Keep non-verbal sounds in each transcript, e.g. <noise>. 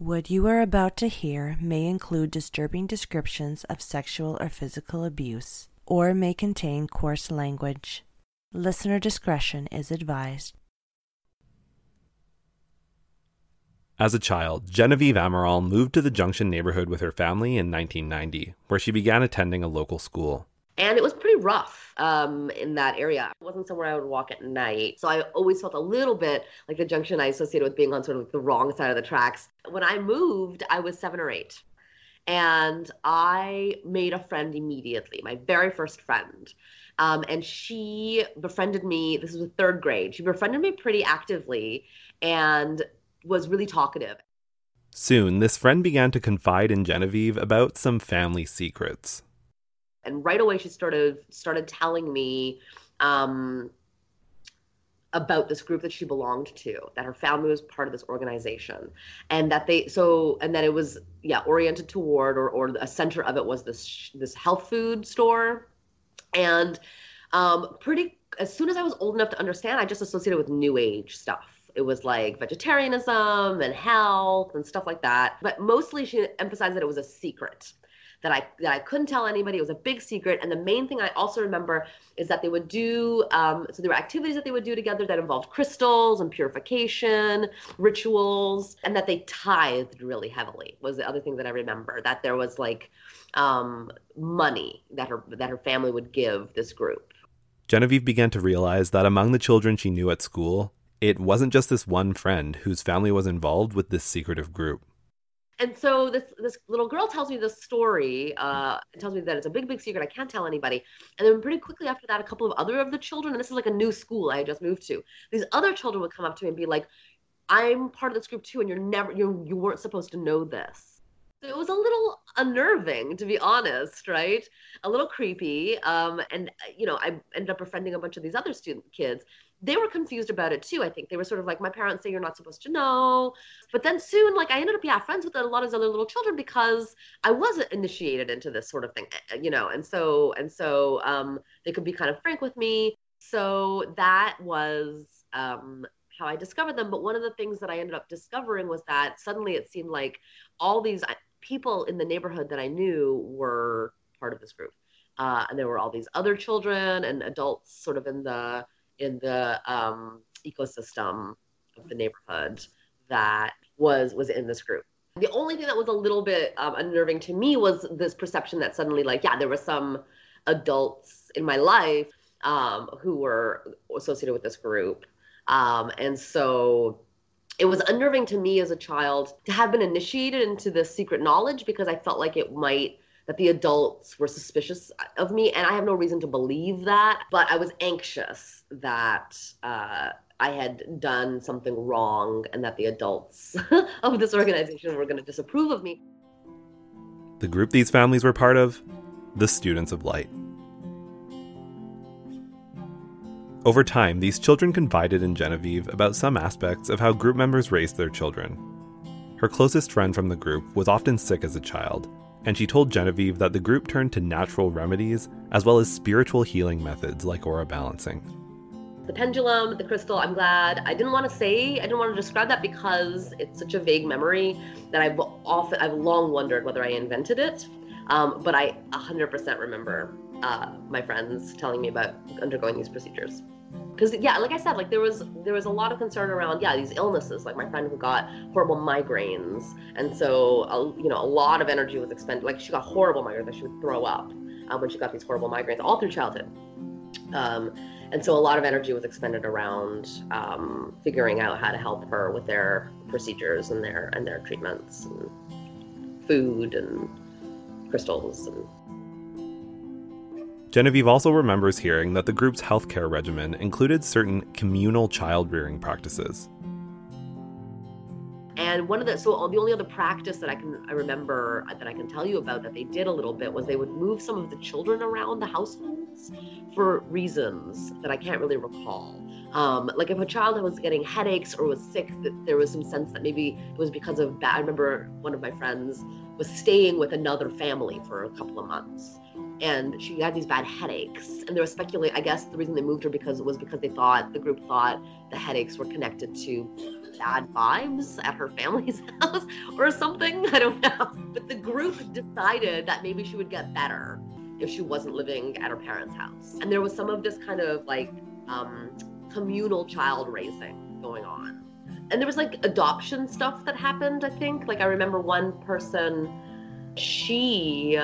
What you are about to hear may include disturbing descriptions of sexual or physical abuse, or may contain coarse language. Listener discretion is advised. As a child, Genevieve Amaral moved to the Junction neighborhood with her family in 1990, where she began attending a local school. And it was pretty rough um, in that area. It wasn't somewhere I would walk at night. So I always felt a little bit like the junction I associated with being on sort of like the wrong side of the tracks. When I moved, I was seven or eight. And I made a friend immediately, my very first friend. Um, and she befriended me. This was third grade. She befriended me pretty actively and was really talkative. Soon, this friend began to confide in Genevieve about some family secrets and right away she started started telling me um, about this group that she belonged to that her family was part of this organization and that they so and that it was yeah oriented toward or, or a center of it was this this health food store. And um, pretty as soon as i was old enough to understand i just associated with new age stuff. It was like vegetarianism and health and stuff like that. But mostly she emphasized that it was a secret that I that I couldn't tell anybody. It was a big secret. And the main thing I also remember is that they would do um, so there were activities that they would do together that involved crystals and purification rituals, and that they tithed really heavily was the other thing that I remember. That there was like um, money that her that her family would give this group. Genevieve began to realize that among the children she knew at school, it wasn't just this one friend whose family was involved with this secretive group and so this this little girl tells me this story uh, tells me that it's a big big secret. I can't tell anybody. And then pretty quickly after that a couple of other of the children and this is like a new school i had just moved to these other children would come up to me and be like i'm part of this group too and you're never you you weren't supposed to know this. So it was a little unnerving to be honest right? A little creepy. Um, and you know i ended up befriending a bunch of these other student kids they were confused about it too. I think they were sort of like, my parents say you're not supposed to know. But then soon, like, I ended up, yeah, friends with a lot of other little children because I wasn't initiated into this sort of thing, eh, you know. And so, and so, um, they could be kind of frank with me. So that was um, how I discovered them. But one of the things that I ended up discovering was that suddenly it seemed like all these uh, people in the neighborhood that I knew were part of this group. Uh, and there were all these other children and adults sort of in the in the um, ecosystem of the neighborhood that was was in this group. The only thing that was a little bit um, unnerving to me was this perception that suddenly, like, yeah, there were some adults in my life um, who were associated with this group, um, and so it was unnerving to me as a child to have been initiated into this secret knowledge because I felt like it might that the adults were suspicious of me, and I have no reason to believe that. But I was anxious that uh, I had done something wrong and that the adults <laughs> of this organization were going to disapprove of me. The group these families were part of the Students of Light. Over time, these children confided in Genevieve about some aspects of how group members raised their children. Her closest friend from the group was often sick as a child, and she told Genevieve that the group turned to natural remedies as well as spiritual healing methods like aura balancing. The pendulum, the crystal, I'm glad. I didn't want to say, I didn't want to describe that because it's such a vague memory that I've often, I've long wondered whether I invented it. Um, but I 100% remember uh, my friends telling me about undergoing these procedures because yeah like i said like there was there was a lot of concern around yeah these illnesses like my friend who got horrible migraines and so uh, you know a lot of energy was expended like she got horrible migraines that she would throw up um, when she got these horrible migraines all through childhood. Um, and so a lot of energy was expended around um, figuring out how to help her with their procedures and their and their treatments and food and crystals and Genevieve also remembers hearing that the group's healthcare regimen included certain communal child rearing practices. And one of the so the only other practice that I can I remember that I can tell you about that they did a little bit was they would move some of the children around the households for reasons that I can't really recall. Um, like if a child was getting headaches or was sick, that there was some sense that maybe it was because of bad. I remember one of my friends was staying with another family for a couple of months and she had these bad headaches and there was speculation i guess the reason they moved her because it was because they thought the group thought the headaches were connected to bad vibes at her family's <laughs> house or something. I don't know. But the group decided that maybe she would get better if she wasn't living at her parents' house. And there was some of this kind of like um, communal child raising going on. And there was like adoption stuff that happened, I think. Like I remember one person, she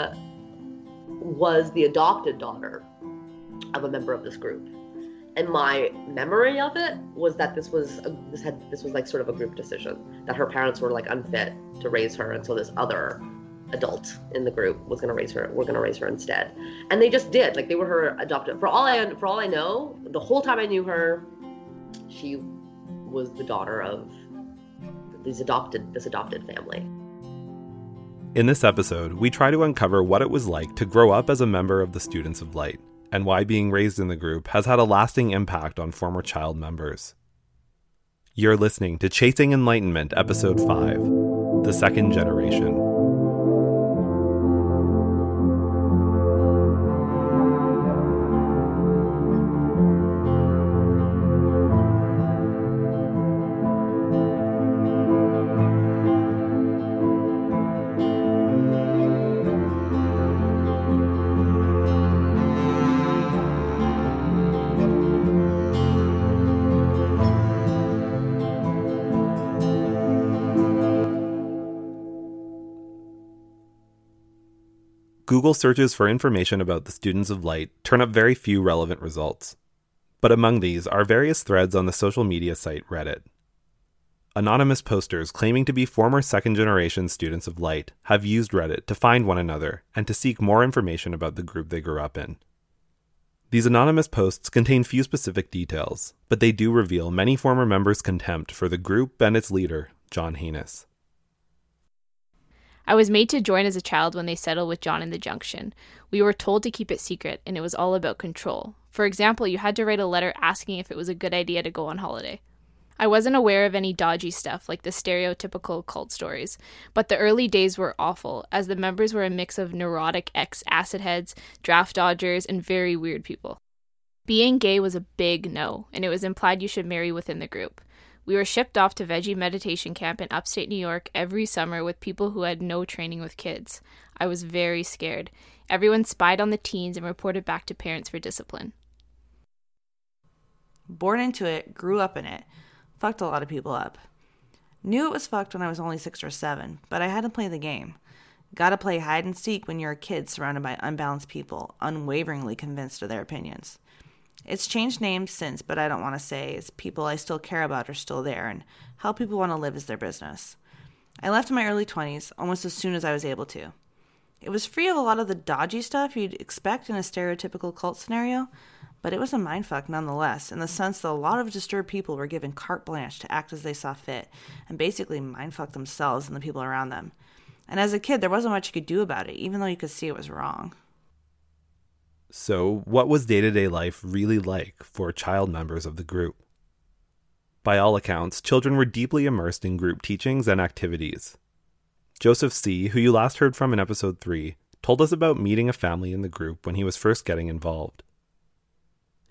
was the adopted daughter of a member of this group. And my memory of it was that this was a, this had this was like sort of a group decision that her parents were like unfit to raise her and so this other adult in the group was going to raise her we're going to raise her instead. And they just did like they were her adopted for all i for all i know the whole time i knew her she was the daughter of these adopted this adopted family in this episode we try to uncover what it was like to grow up as a member of the students of light and why being raised in the group has had a lasting impact on former child members. You're listening to Chasing Enlightenment, Episode 5 The Second Generation. Google searches for information about the students of light turn up very few relevant results. But among these are various threads on the social media site Reddit. Anonymous posters claiming to be former second generation students of light have used Reddit to find one another and to seek more information about the group they grew up in. These anonymous posts contain few specific details, but they do reveal many former members' contempt for the group and its leader, John Haynes. I was made to join as a child when they settled with John in the junction. We were told to keep it secret, and it was all about control. For example, you had to write a letter asking if it was a good idea to go on holiday. I wasn't aware of any dodgy stuff like the stereotypical cult stories, but the early days were awful, as the members were a mix of neurotic ex acid heads, draft dodgers, and very weird people. Being gay was a big no, and it was implied you should marry within the group. We were shipped off to Veggie Meditation Camp in upstate New York every summer with people who had no training with kids. I was very scared. Everyone spied on the teens and reported back to parents for discipline. Born into it, grew up in it, fucked a lot of people up. Knew it was fucked when I was only six or seven, but I had to play the game. Gotta play hide and seek when you're a kid surrounded by unbalanced people, unwaveringly convinced of their opinions. It's changed names since, but I don't want to say, as people I still care about are still there, and how people want to live is their business. I left in my early 20s, almost as soon as I was able to. It was free of a lot of the dodgy stuff you'd expect in a stereotypical cult scenario, but it was a mindfuck nonetheless, in the sense that a lot of disturbed people were given carte blanche to act as they saw fit, and basically mindfuck themselves and the people around them. And as a kid, there wasn't much you could do about it, even though you could see it was wrong. So, what was day to day life really like for child members of the group? By all accounts, children were deeply immersed in group teachings and activities. Joseph C., who you last heard from in episode 3, told us about meeting a family in the group when he was first getting involved.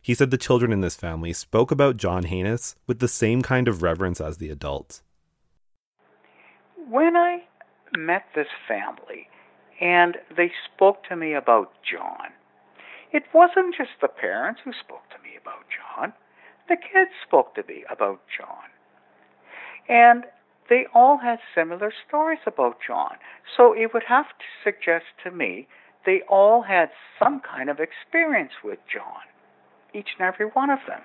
He said the children in this family spoke about John Haynes with the same kind of reverence as the adults. When I met this family and they spoke to me about John, it wasn't just the parents who spoke to me about John. The kids spoke to me about John. And they all had similar stories about John. So it would have to suggest to me they all had some kind of experience with John, each and every one of them.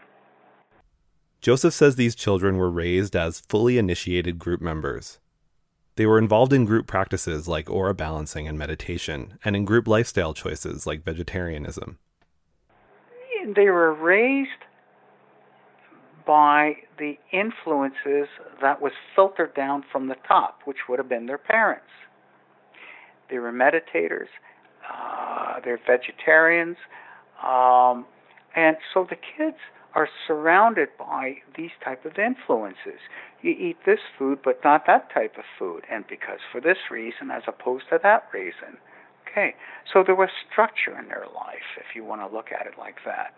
Joseph says these children were raised as fully initiated group members. They were involved in group practices like aura balancing and meditation, and in group lifestyle choices like vegetarianism. They were raised by the influences that was filtered down from the top, which would have been their parents. They were meditators, uh, they're vegetarians, um, and so the kids are surrounded by these type of influences. You eat this food, but not that type of food, and because for this reason, as opposed to that reason. Okay, so there was structure in their life, if you want to look at it like that.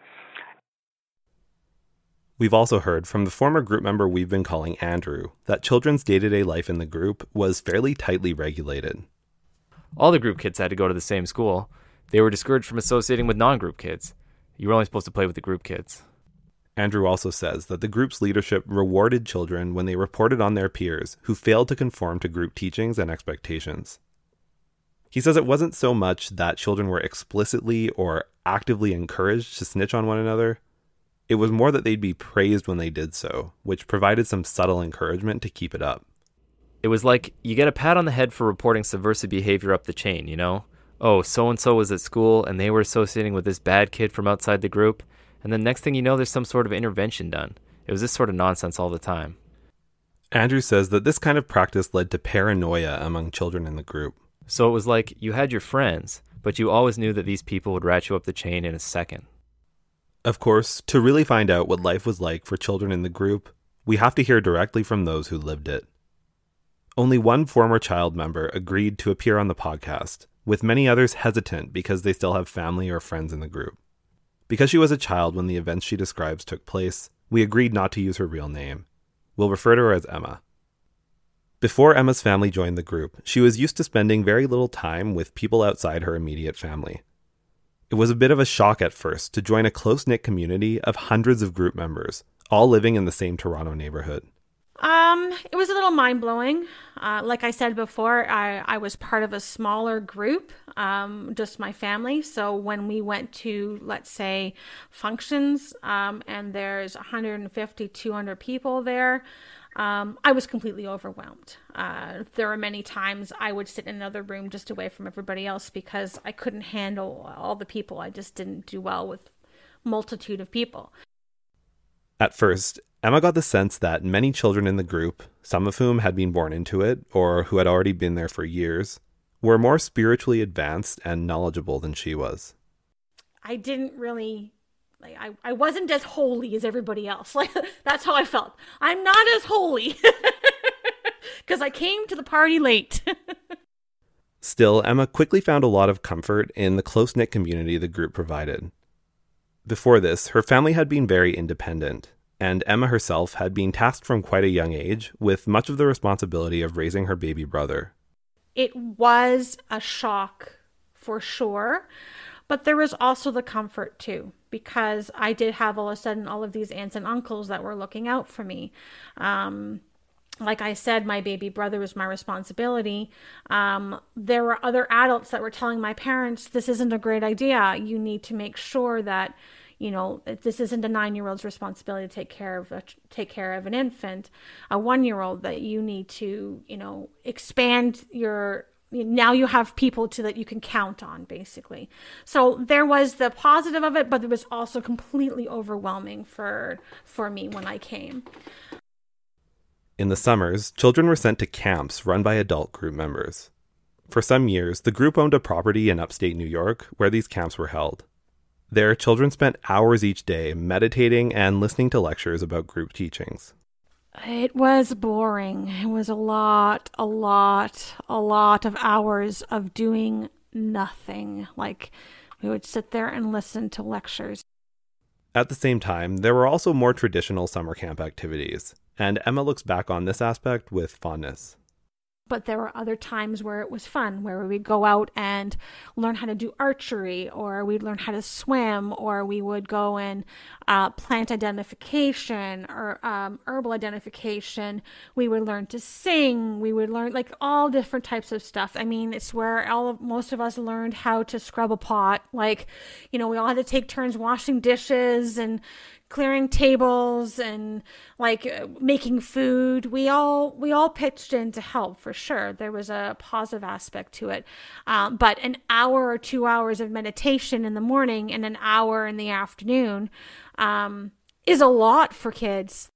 We've also heard from the former group member we've been calling Andrew that children's day to day life in the group was fairly tightly regulated. All the group kids had to go to the same school. They were discouraged from associating with non group kids. You were only supposed to play with the group kids. Andrew also says that the group's leadership rewarded children when they reported on their peers who failed to conform to group teachings and expectations. He says it wasn't so much that children were explicitly or actively encouraged to snitch on one another, it was more that they'd be praised when they did so, which provided some subtle encouragement to keep it up. It was like you get a pat on the head for reporting subversive behavior up the chain, you know? Oh, so and so was at school and they were associating with this bad kid from outside the group, and then next thing you know, there's some sort of intervention done. It was this sort of nonsense all the time. Andrew says that this kind of practice led to paranoia among children in the group. So it was like you had your friends, but you always knew that these people would rat you up the chain in a second. Of course, to really find out what life was like for children in the group, we have to hear directly from those who lived it. Only one former child member agreed to appear on the podcast, with many others hesitant because they still have family or friends in the group. Because she was a child when the events she describes took place, we agreed not to use her real name. We'll refer to her as Emma. Before Emma's family joined the group, she was used to spending very little time with people outside her immediate family. It was a bit of a shock at first to join a close knit community of hundreds of group members, all living in the same Toronto neighborhood. Um, it was a little mind blowing. Uh, like I said before, I, I was part of a smaller group, um, just my family. So when we went to, let's say, functions, um, and there's 150, 200 people there, um, I was completely overwhelmed. Uh, there were many times I would sit in another room just away from everybody else because I couldn't handle all the people. I just didn't do well with multitude of people. At first, Emma got the sense that many children in the group, some of whom had been born into it or who had already been there for years, were more spiritually advanced and knowledgeable than she was. I didn't really like I, I wasn't as holy as everybody else. <laughs> Like that's how I felt. I'm not as holy <laughs> because I came to the party late. <laughs> Still, Emma quickly found a lot of comfort in the close knit community the group provided. Before this, her family had been very independent, and Emma herself had been tasked from quite a young age with much of the responsibility of raising her baby brother. It was a shock for sure, but there was also the comfort too because I did have all of a sudden all of these aunts and uncles that were looking out for me. Um, like I said, my baby brother was my responsibility. Um, there were other adults that were telling my parents, this isn't a great idea. You need to make sure that, you know, this isn't a nine year old's responsibility to take care of a, take care of an infant, a one year old that you need to, you know, expand your now you have people to that you can count on basically so there was the positive of it but it was also completely overwhelming for for me when i came in the summers children were sent to camps run by adult group members for some years the group owned a property in upstate new york where these camps were held there children spent hours each day meditating and listening to lectures about group teachings it was boring. It was a lot, a lot, a lot of hours of doing nothing. Like we would sit there and listen to lectures. At the same time, there were also more traditional summer camp activities, and Emma looks back on this aspect with fondness but there were other times where it was fun, where we'd go out and learn how to do archery, or we'd learn how to swim, or we would go and uh, plant identification or um, herbal identification. We would learn to sing. We would learn like all different types of stuff. I mean, it's where all of, most of us learned how to scrub a pot. Like, you know, we all had to take turns washing dishes and clearing tables and like uh, making food. We all we all pitched in to help for sure. There was a positive aspect to it. Um, but an hour or two hours of meditation in the morning and an hour in the afternoon um, is a lot for kids.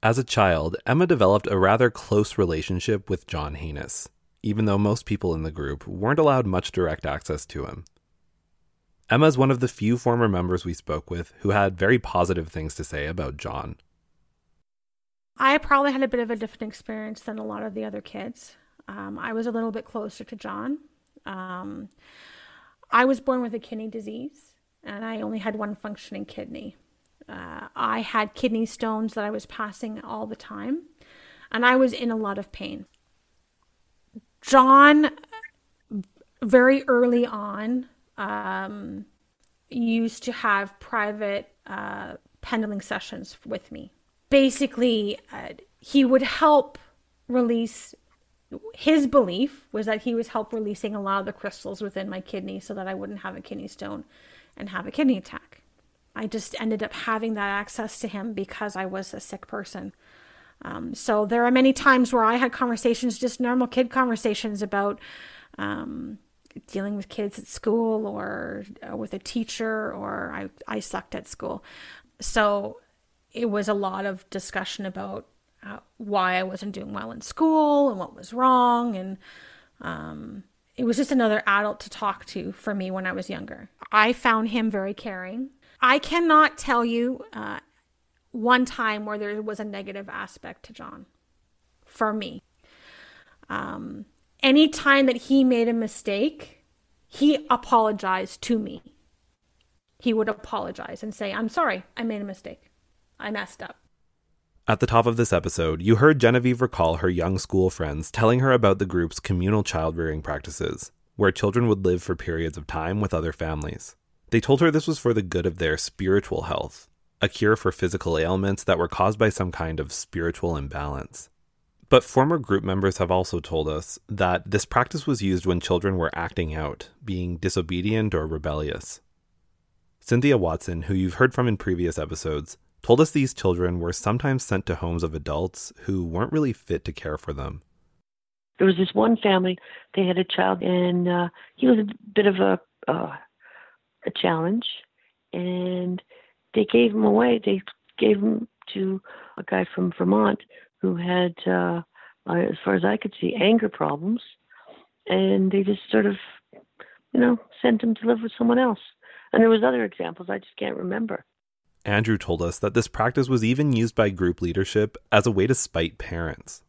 As a child emma developed a rather close relationship with john haynes even though most people in the group weren't allowed much direct access to him Emma is one of the few former members we spoke with who had very positive things to say about John. I probably had a bit of a different experience than a lot of the other kids. Um, I was a little bit closer to John. Um, I was born with a kidney disease, and I only had one functioning kidney. Uh, I had kidney stones that I was passing all the time, and I was in a lot of pain. John, very early on, um, used to have private uh, pendling sessions with me. Basically, uh, he would help release his belief was that he was help releasing a lot of the crystals within my kidney so that I wouldn't have a kidney stone and have a kidney attack. I just ended up having that access to him because I was a sick person. Um, so there are many times where I had conversations, just normal kid conversations about um, dealing with kids at school or, or with a teacher, or I, I sucked at school. So it was a lot of discussion about uh, why I wasn't doing well in school and what was wrong. And um, it was just another adult to talk to for me when I was younger. I found him very caring. I cannot tell you uh, one time where there was a negative aspect to John for me. Um, any time that he made a mistake, he apologized to me. He would apologize and say, I'm sorry, I made a mistake. I messed up. At the top of this episode, you heard Genevieve recall her young school friends telling her about the group's communal child rearing practices, where children would live for periods of time with other families. They told her this was for the good of their spiritual health, a cure for physical ailments that were caused by some kind of spiritual imbalance. But former group members have also told us that this practice was used when children were acting out, being disobedient or rebellious. Cynthia Watson, who you've heard from in previous episodes, told us these children were sometimes sent to homes of adults who weren't really fit to care for them. There was this one family, they had a child, and uh, he was a bit of a, uh, a challenge, and they gave him away. They gave him to a guy from Vermont who had, uh, as far as I could see, anger problems, and they just sort of, you know, sent him to live with someone else. And there was other examples I just can't remember. Andrew told us that this practice was even used by group leadership as a way to spite parents.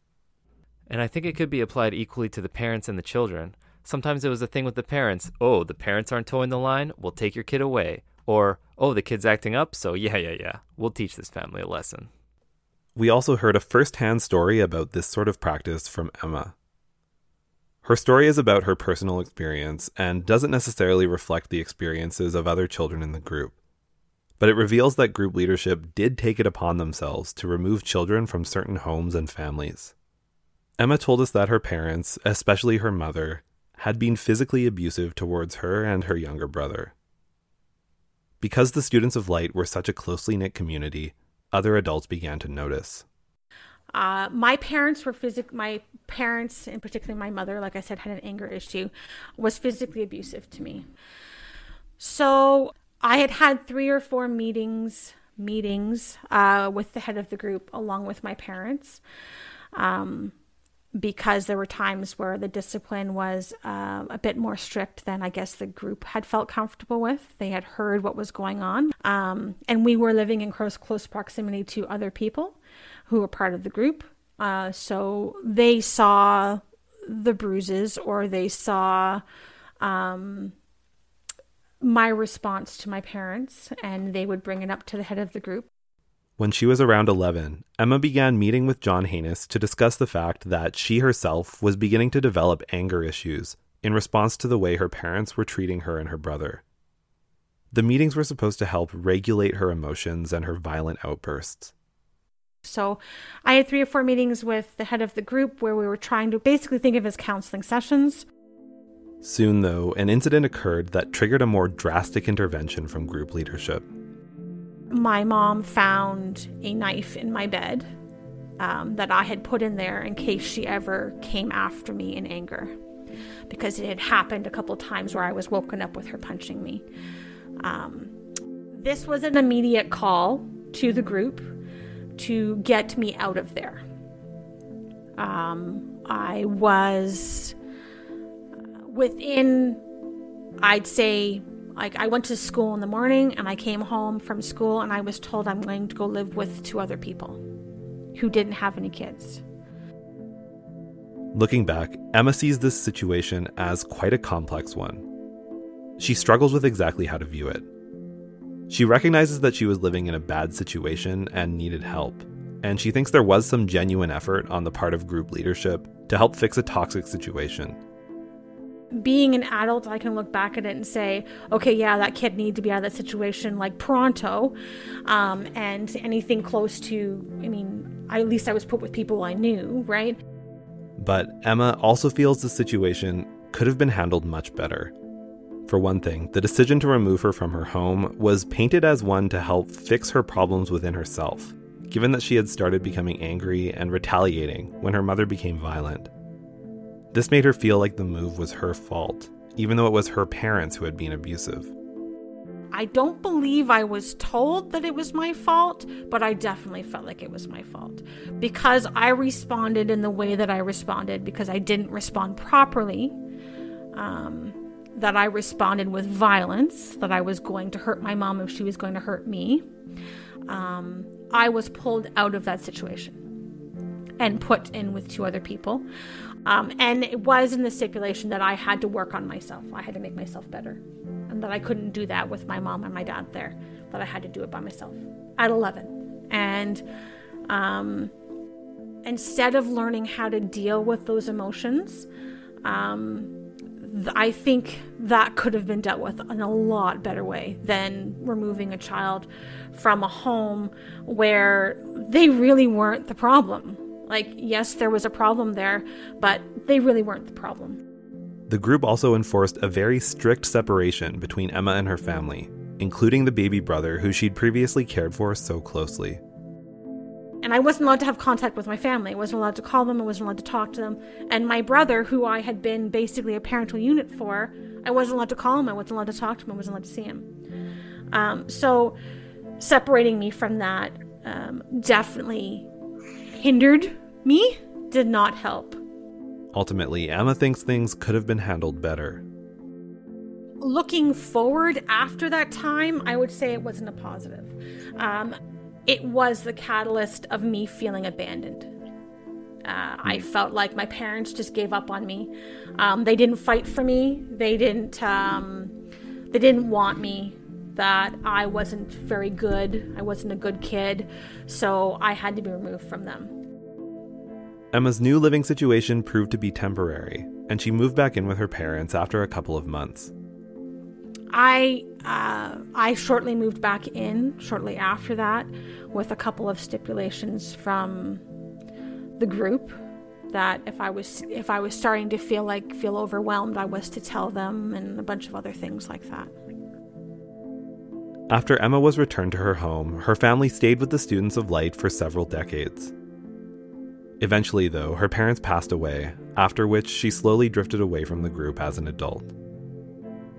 And I think it could be applied equally to the parents and the children. Sometimes it was a thing with the parents oh, the parents aren't toeing the line, we'll take your kid away. Or, oh, the kid's acting up, so yeah, yeah, yeah, we'll teach this family a lesson. We also heard a first hand story about this sort of practice from Emma. Her story is about her personal experience and doesn't necessarily reflect the experiences of other children in the group but it reveals that group leadership did take it upon themselves to remove children from certain homes and families. Emma told us that her parents, especially her mother, had been physically abusive towards her and her younger brother. Because the Students of Light were such a closely knit community, other adults began to notice. Uh, my parents were physic. My parents, and particularly my mother, like I said, had an anger issue, was physically abusive to me. So I had had three or four meetings meetings uh, with the head of the group along with my parents um, because there were times where the discipline was uh, a bit more strict than I guess the group had felt comfortable with. They had heard what was going on, um, and we were living in close close proximity to other people who were part of the group. Uh, so they saw the bruises or they saw um, my response to my parents, and they would bring it up to the head of the group. When she was around 11, Emma began meeting with John Haynes to discuss the fact that she herself was beginning to develop anger issues in response to the way her parents were treating her and her brother. The meetings were supposed to help regulate her emotions and her violent outbursts. So I had three or four meetings with the head of the group where we were trying to basically think of as counseling sessions. Soon, though, an incident occurred that triggered a more drastic intervention from group leadership. My mom found a knife in my bed um, that I had put in there in case she ever came after me in anger. Because it had happened a couple times where I was woken up with her punching me. Um, this was an immediate call to the group to get me out of there. Um, I was within, I'd say, like I went to school in the morning and I came home from school and I was told I'm going to go live with two other people who didn't have any kids. Looking back, Emma sees this situation as quite a complex one. She struggles with exactly how to view it. She recognizes that she was living in a bad situation and needed help, and she thinks there was some genuine effort on the part of group leadership to help fix a toxic situation. Being an adult, I can look back at it and say, okay, yeah, that kid needed to be out of that situation like pronto. Um, and anything close to, I mean, at least I was put with people I knew, right? But Emma also feels the situation could have been handled much better. For one thing, the decision to remove her from her home was painted as one to help fix her problems within herself, given that she had started becoming angry and retaliating when her mother became violent. This made her feel like the move was her fault, even though it was her parents who had been abusive. I don't believe I was told that it was my fault, but I definitely felt like it was my fault because I responded in the way that I responded because I didn't respond properly. Um, that I responded with violence, that I was going to hurt my mom if she was going to hurt me. Um, I was pulled out of that situation and put in with two other people. Um, and it was in the stipulation that I had to work on myself. I had to make myself better. And that I couldn't do that with my mom and my dad there, that I had to do it by myself at 11. And um, instead of learning how to deal with those emotions, um, I think that could have been dealt with in a lot better way than removing a child from a home where they really weren't the problem. Like, yes, there was a problem there, but they really weren't the problem. The group also enforced a very strict separation between Emma and her family, including the baby brother who she'd previously cared for so closely. And I wasn't allowed to have contact with my family. I wasn't allowed to call them. I wasn't allowed to talk to them. And my brother, who I had been basically a parental unit for, I wasn't allowed to call him. I wasn't allowed to talk to him. I wasn't allowed to see him. Um, so separating me from that um, definitely hindered me, did not help. Ultimately, Emma thinks things could have been handled better. Looking forward after that time, I would say it wasn't a positive. Um, it was the catalyst of me feeling abandoned. Uh, I hmm. felt like my parents just gave up on me. Um, they didn't fight for me. They didn't. Um, they didn't want me. That I wasn't very good. I wasn't a good kid, so I had to be removed from them. Emma's new living situation proved to be temporary, and she moved back in with her parents after a couple of months. I uh, I shortly moved back in shortly after that, with a couple of stipulations from the group that if I was if I was starting to feel like feel overwhelmed, I was to tell them, and a bunch of other things like that. After Emma was returned to her home, her family stayed with the Students of Light for several decades. Eventually, though, her parents passed away, after which she slowly drifted away from the group as an adult.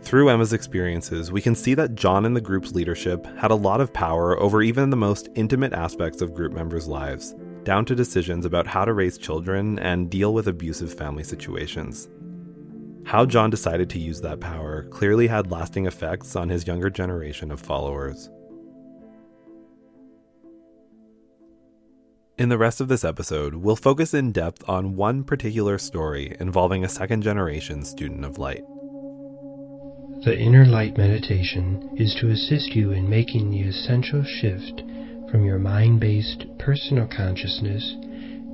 Through Emma's experiences, we can see that John and the group's leadership had a lot of power over even the most intimate aspects of group members' lives, down to decisions about how to raise children and deal with abusive family situations. How John decided to use that power clearly had lasting effects on his younger generation of followers. In the rest of this episode, we'll focus in depth on one particular story involving a second generation student of light. The inner light meditation is to assist you in making the essential shift from your mind based personal consciousness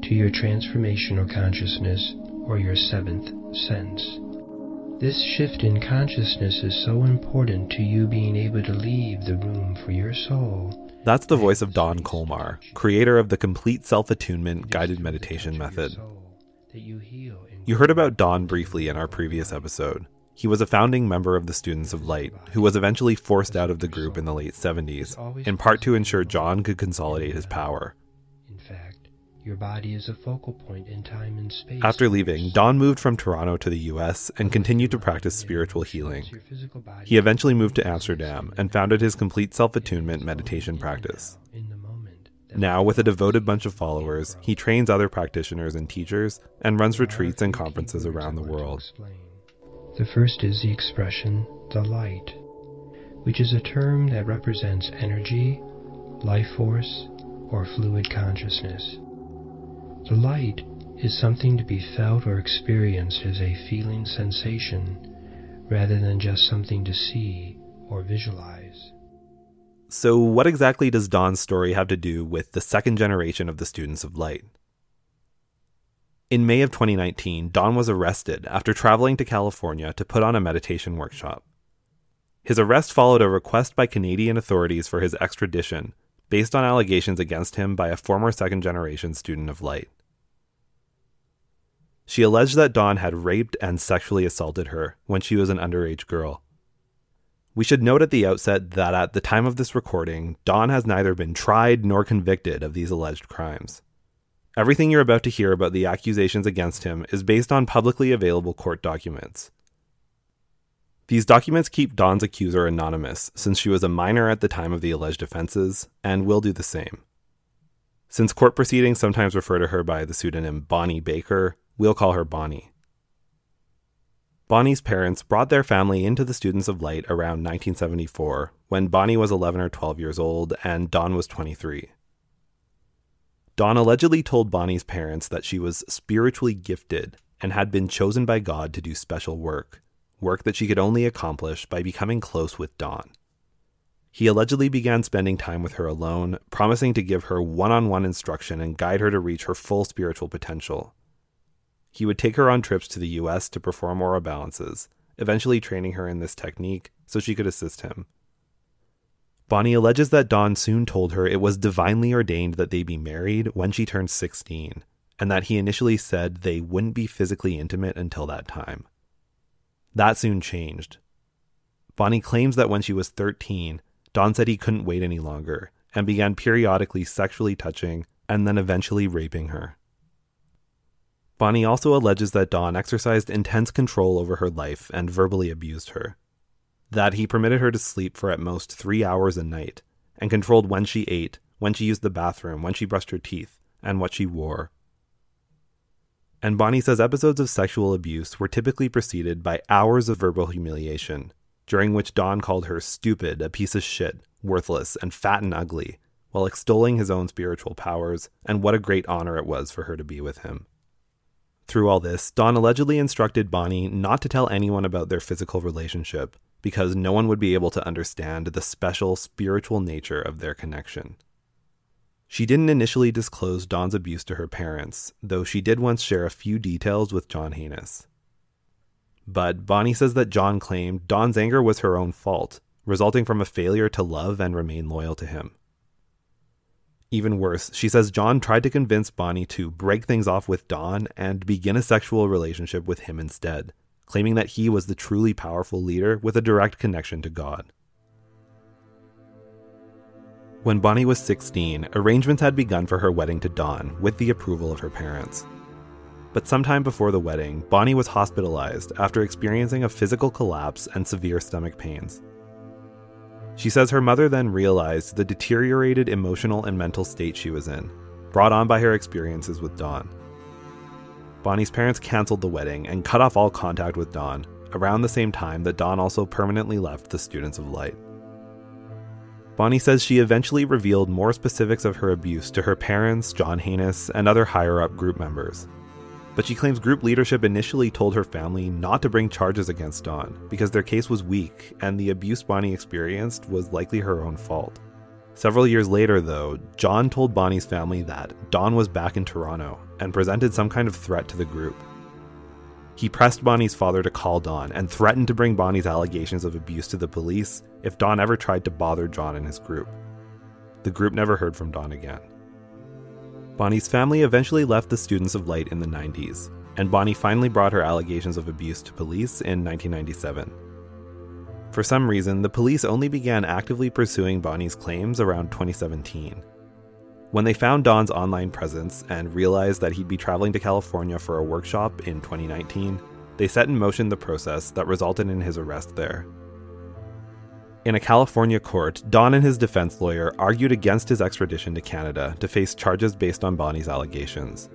to your transformational consciousness or your seventh sense. This shift in consciousness is so important to you being able to leave the room for your soul that's the voice of Don Colmar, creator of the complete self attunement guided meditation method. You heard about Don briefly in our previous episode. He was a founding member of the Students of Light, who was eventually forced out of the group in the late 70s, in part to ensure John could consolidate his power. Your body is a focal point in time and space. After leaving, Don moved from Toronto to the US and continued to practice spiritual healing. He eventually moved to Amsterdam and founded his complete self attunement meditation practice. Now, with a devoted bunch of followers, he trains other practitioners and teachers and runs retreats and conferences around the world. The first is the expression, the light, which is a term that represents energy, life force, or fluid consciousness. The light is something to be felt or experienced as a feeling sensation rather than just something to see or visualize. So, what exactly does Don's story have to do with the second generation of the Students of Light? In May of 2019, Don was arrested after traveling to California to put on a meditation workshop. His arrest followed a request by Canadian authorities for his extradition, based on allegations against him by a former second generation student of light. She alleged that Don had raped and sexually assaulted her when she was an underage girl. We should note at the outset that at the time of this recording, Don has neither been tried nor convicted of these alleged crimes. Everything you're about to hear about the accusations against him is based on publicly available court documents. These documents keep Don's accuser anonymous, since she was a minor at the time of the alleged offenses, and will do the same. Since court proceedings sometimes refer to her by the pseudonym Bonnie Baker, we'll call her Bonnie. Bonnie's parents brought their family into the Students of Light around 1974, when Bonnie was 11 or 12 years old and Don was 23. Don allegedly told Bonnie's parents that she was spiritually gifted and had been chosen by God to do special work, work that she could only accomplish by becoming close with Don. He allegedly began spending time with her alone, promising to give her one on one instruction and guide her to reach her full spiritual potential. He would take her on trips to the US to perform aura balances, eventually training her in this technique so she could assist him. Bonnie alleges that Don soon told her it was divinely ordained that they be married when she turned 16, and that he initially said they wouldn't be physically intimate until that time. That soon changed. Bonnie claims that when she was 13, Don said he couldn't wait any longer and began periodically sexually touching and then eventually raping her. Bonnie also alleges that Don exercised intense control over her life and verbally abused her that he permitted her to sleep for at most three hours a night and controlled when she ate, when she used the bathroom, when she brushed her teeth, and what she wore. And Bonnie says episodes of sexual abuse were typically preceded by hours of verbal humiliation, during which Don called her stupid, a piece of shit, worthless, and fat and ugly, while extolling his own spiritual powers and what a great honor it was for her to be with him. Through all this, Don allegedly instructed Bonnie not to tell anyone about their physical relationship, because no one would be able to understand the special spiritual nature of their connection. She didn't initially disclose Don's abuse to her parents, though she did once share a few details with John Haynes. But Bonnie says that John claimed Don's anger was her own fault, resulting from a failure to love and remain loyal to him. Even worse, she says John tried to convince Bonnie to break things off with Don and begin a sexual relationship with him instead, claiming that he was the truly powerful leader with a direct connection to God. When Bonnie was 16, arrangements had begun for her wedding to Don with the approval of her parents. But sometime before the wedding, Bonnie was hospitalized after experiencing a physical collapse and severe stomach pains. She says her mother then realized the deteriorated emotional and mental state she was in, brought on by her experiences with Don. Bonnie's parents canceled the wedding and cut off all contact with Don around the same time that Don also permanently left the Students of Light. Bonnie says she eventually revealed more specifics of her abuse to her parents, John Haynes, and other higher up group members. But she claims group leadership initially told her family not to bring charges against Don because their case was weak and the abuse Bonnie experienced was likely her own fault. Several years later, though, John told Bonnie's family that Don was back in Toronto and presented some kind of threat to the group. He pressed Bonnie's father to call Don and threatened to bring Bonnie's allegations of abuse to the police if Don ever tried to bother John and his group. The group never heard from Don again. Bonnie's family eventually left the Students of Light in the 90s, and Bonnie finally brought her allegations of abuse to police in 1997. For some reason, the police only began actively pursuing Bonnie's claims around 2017. When they found Don's online presence and realized that he'd be traveling to California for a workshop in 2019, they set in motion the process that resulted in his arrest there. In a California court, Don and his defense lawyer argued against his extradition to Canada to face charges based on Bonnie's allegations.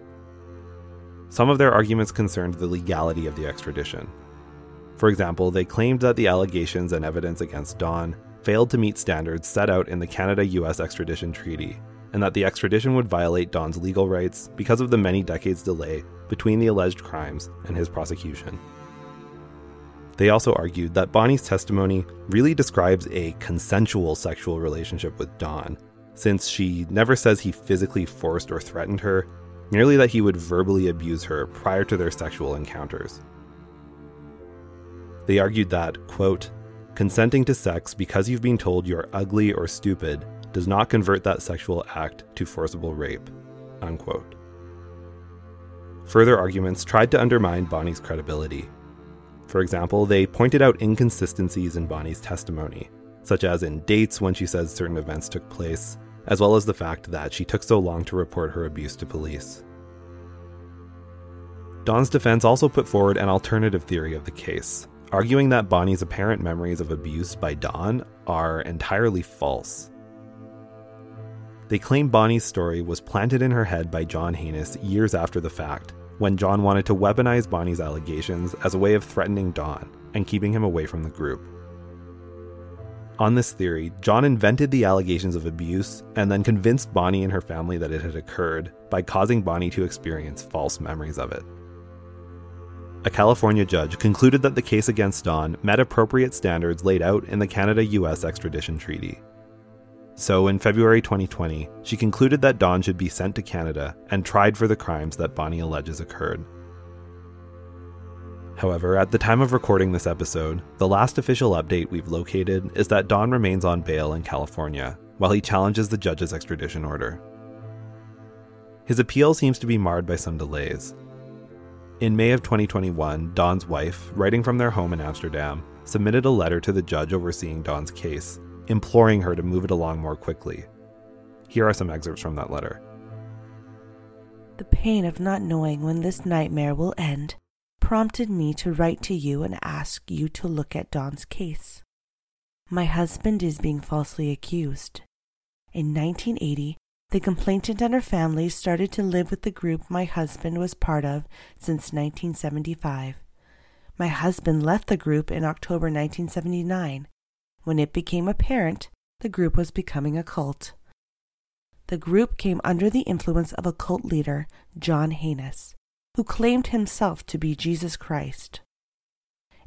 Some of their arguments concerned the legality of the extradition. For example, they claimed that the allegations and evidence against Don failed to meet standards set out in the Canada US extradition treaty, and that the extradition would violate Don's legal rights because of the many decades delay between the alleged crimes and his prosecution. They also argued that Bonnie's testimony really describes a consensual sexual relationship with Don, since she never says he physically forced or threatened her, merely that he would verbally abuse her prior to their sexual encounters. They argued that, quote, consenting to sex because you've been told you're ugly or stupid does not convert that sexual act to forcible rape, unquote. Further arguments tried to undermine Bonnie's credibility. For example, they pointed out inconsistencies in Bonnie's testimony, such as in dates when she says certain events took place, as well as the fact that she took so long to report her abuse to police. Don's defense also put forward an alternative theory of the case, arguing that Bonnie's apparent memories of abuse by Don are entirely false. They claim Bonnie's story was planted in her head by John Hannis years after the fact, when John wanted to weaponize Bonnie's allegations as a way of threatening Don and keeping him away from the group. On this theory, John invented the allegations of abuse and then convinced Bonnie and her family that it had occurred by causing Bonnie to experience false memories of it. A California judge concluded that the case against Don met appropriate standards laid out in the Canada US extradition treaty. So, in February 2020, she concluded that Don should be sent to Canada and tried for the crimes that Bonnie alleges occurred. However, at the time of recording this episode, the last official update we've located is that Don remains on bail in California while he challenges the judge's extradition order. His appeal seems to be marred by some delays, in May of 2021, Don's wife, writing from their home in Amsterdam, submitted a letter to the judge overseeing Don's case, imploring her to move it along more quickly. Here are some excerpts from that letter. The pain of not knowing when this nightmare will end prompted me to write to you and ask you to look at Don's case. My husband is being falsely accused. In 1980, the complainant and her family started to live with the group my husband was part of since 1975. My husband left the group in October 1979. When it became apparent the group was becoming a cult. The group came under the influence of a cult leader, John Hannis, who claimed himself to be Jesus Christ.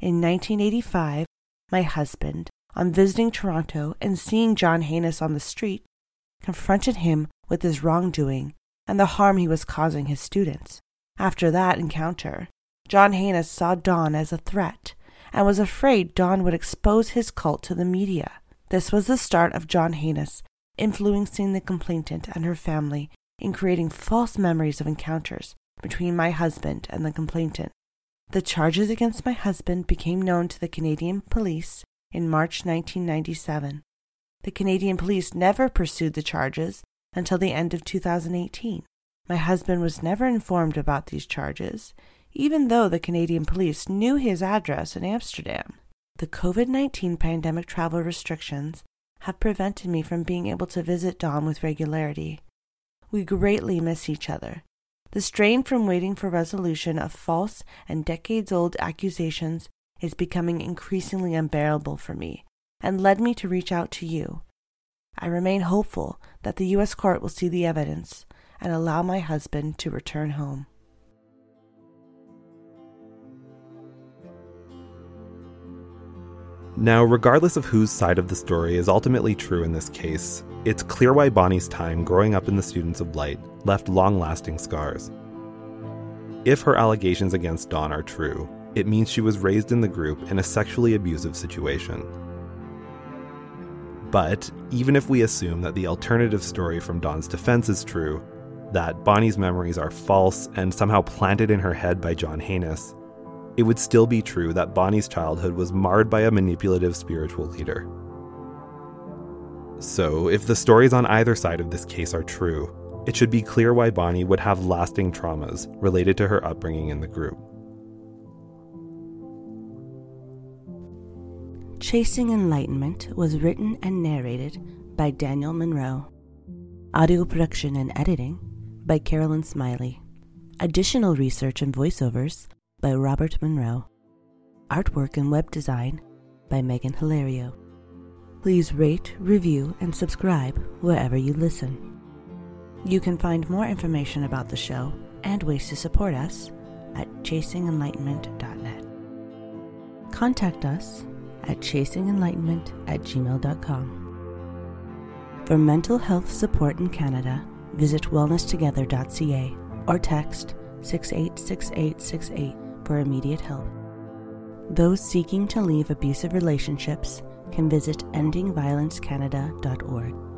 In 1985, my husband, on visiting Toronto and seeing John Hannis on the street, confronted him with his wrongdoing and the harm he was causing his students. After that encounter, John Hannis saw Don as a threat and was afraid Don would expose his cult to the media. This was the start of John Hannis influencing the complainant and her family in creating false memories of encounters between my husband and the complainant. The charges against my husband became known to the Canadian police in March 1997. The Canadian police never pursued the charges until the end of 2018. My husband was never informed about these charges, even though the Canadian police knew his address in Amsterdam. The COVID 19 pandemic travel restrictions have prevented me from being able to visit Don with regularity. We greatly miss each other. The strain from waiting for resolution of false and decades old accusations is becoming increasingly unbearable for me and led me to reach out to you. I remain hopeful that the U.S. court will see the evidence and allow my husband to return home. Now, regardless of whose side of the story is ultimately true in this case, it's clear why Bonnie's time growing up in the Students of Light left long lasting scars. If her allegations against Don are true, it means she was raised in the group in a sexually abusive situation. But even if we assume that the alternative story from Don's defense is true, that Bonnie's memories are false and somehow planted in her head by John Hannis, it would still be true that Bonnie's childhood was marred by a manipulative spiritual leader. So, if the stories on either side of this case are true, it should be clear why Bonnie would have lasting traumas related to her upbringing in the group. Chasing Enlightenment was written and narrated by Daniel Monroe. Audio production and editing by Carolyn Smiley. Additional research and voiceovers by Robert Monroe. Artwork and web design by Megan Hilario. Please rate, review, and subscribe wherever you listen. You can find more information about the show and ways to support us at chasingenlightenment.net. contact us at chasingenlightenment at gmail.com. For mental health support in Canada, visit wellnesstogether.ca or text 686868 for immediate help. Those seeking to leave abusive relationships can visit endingviolencecanada.org.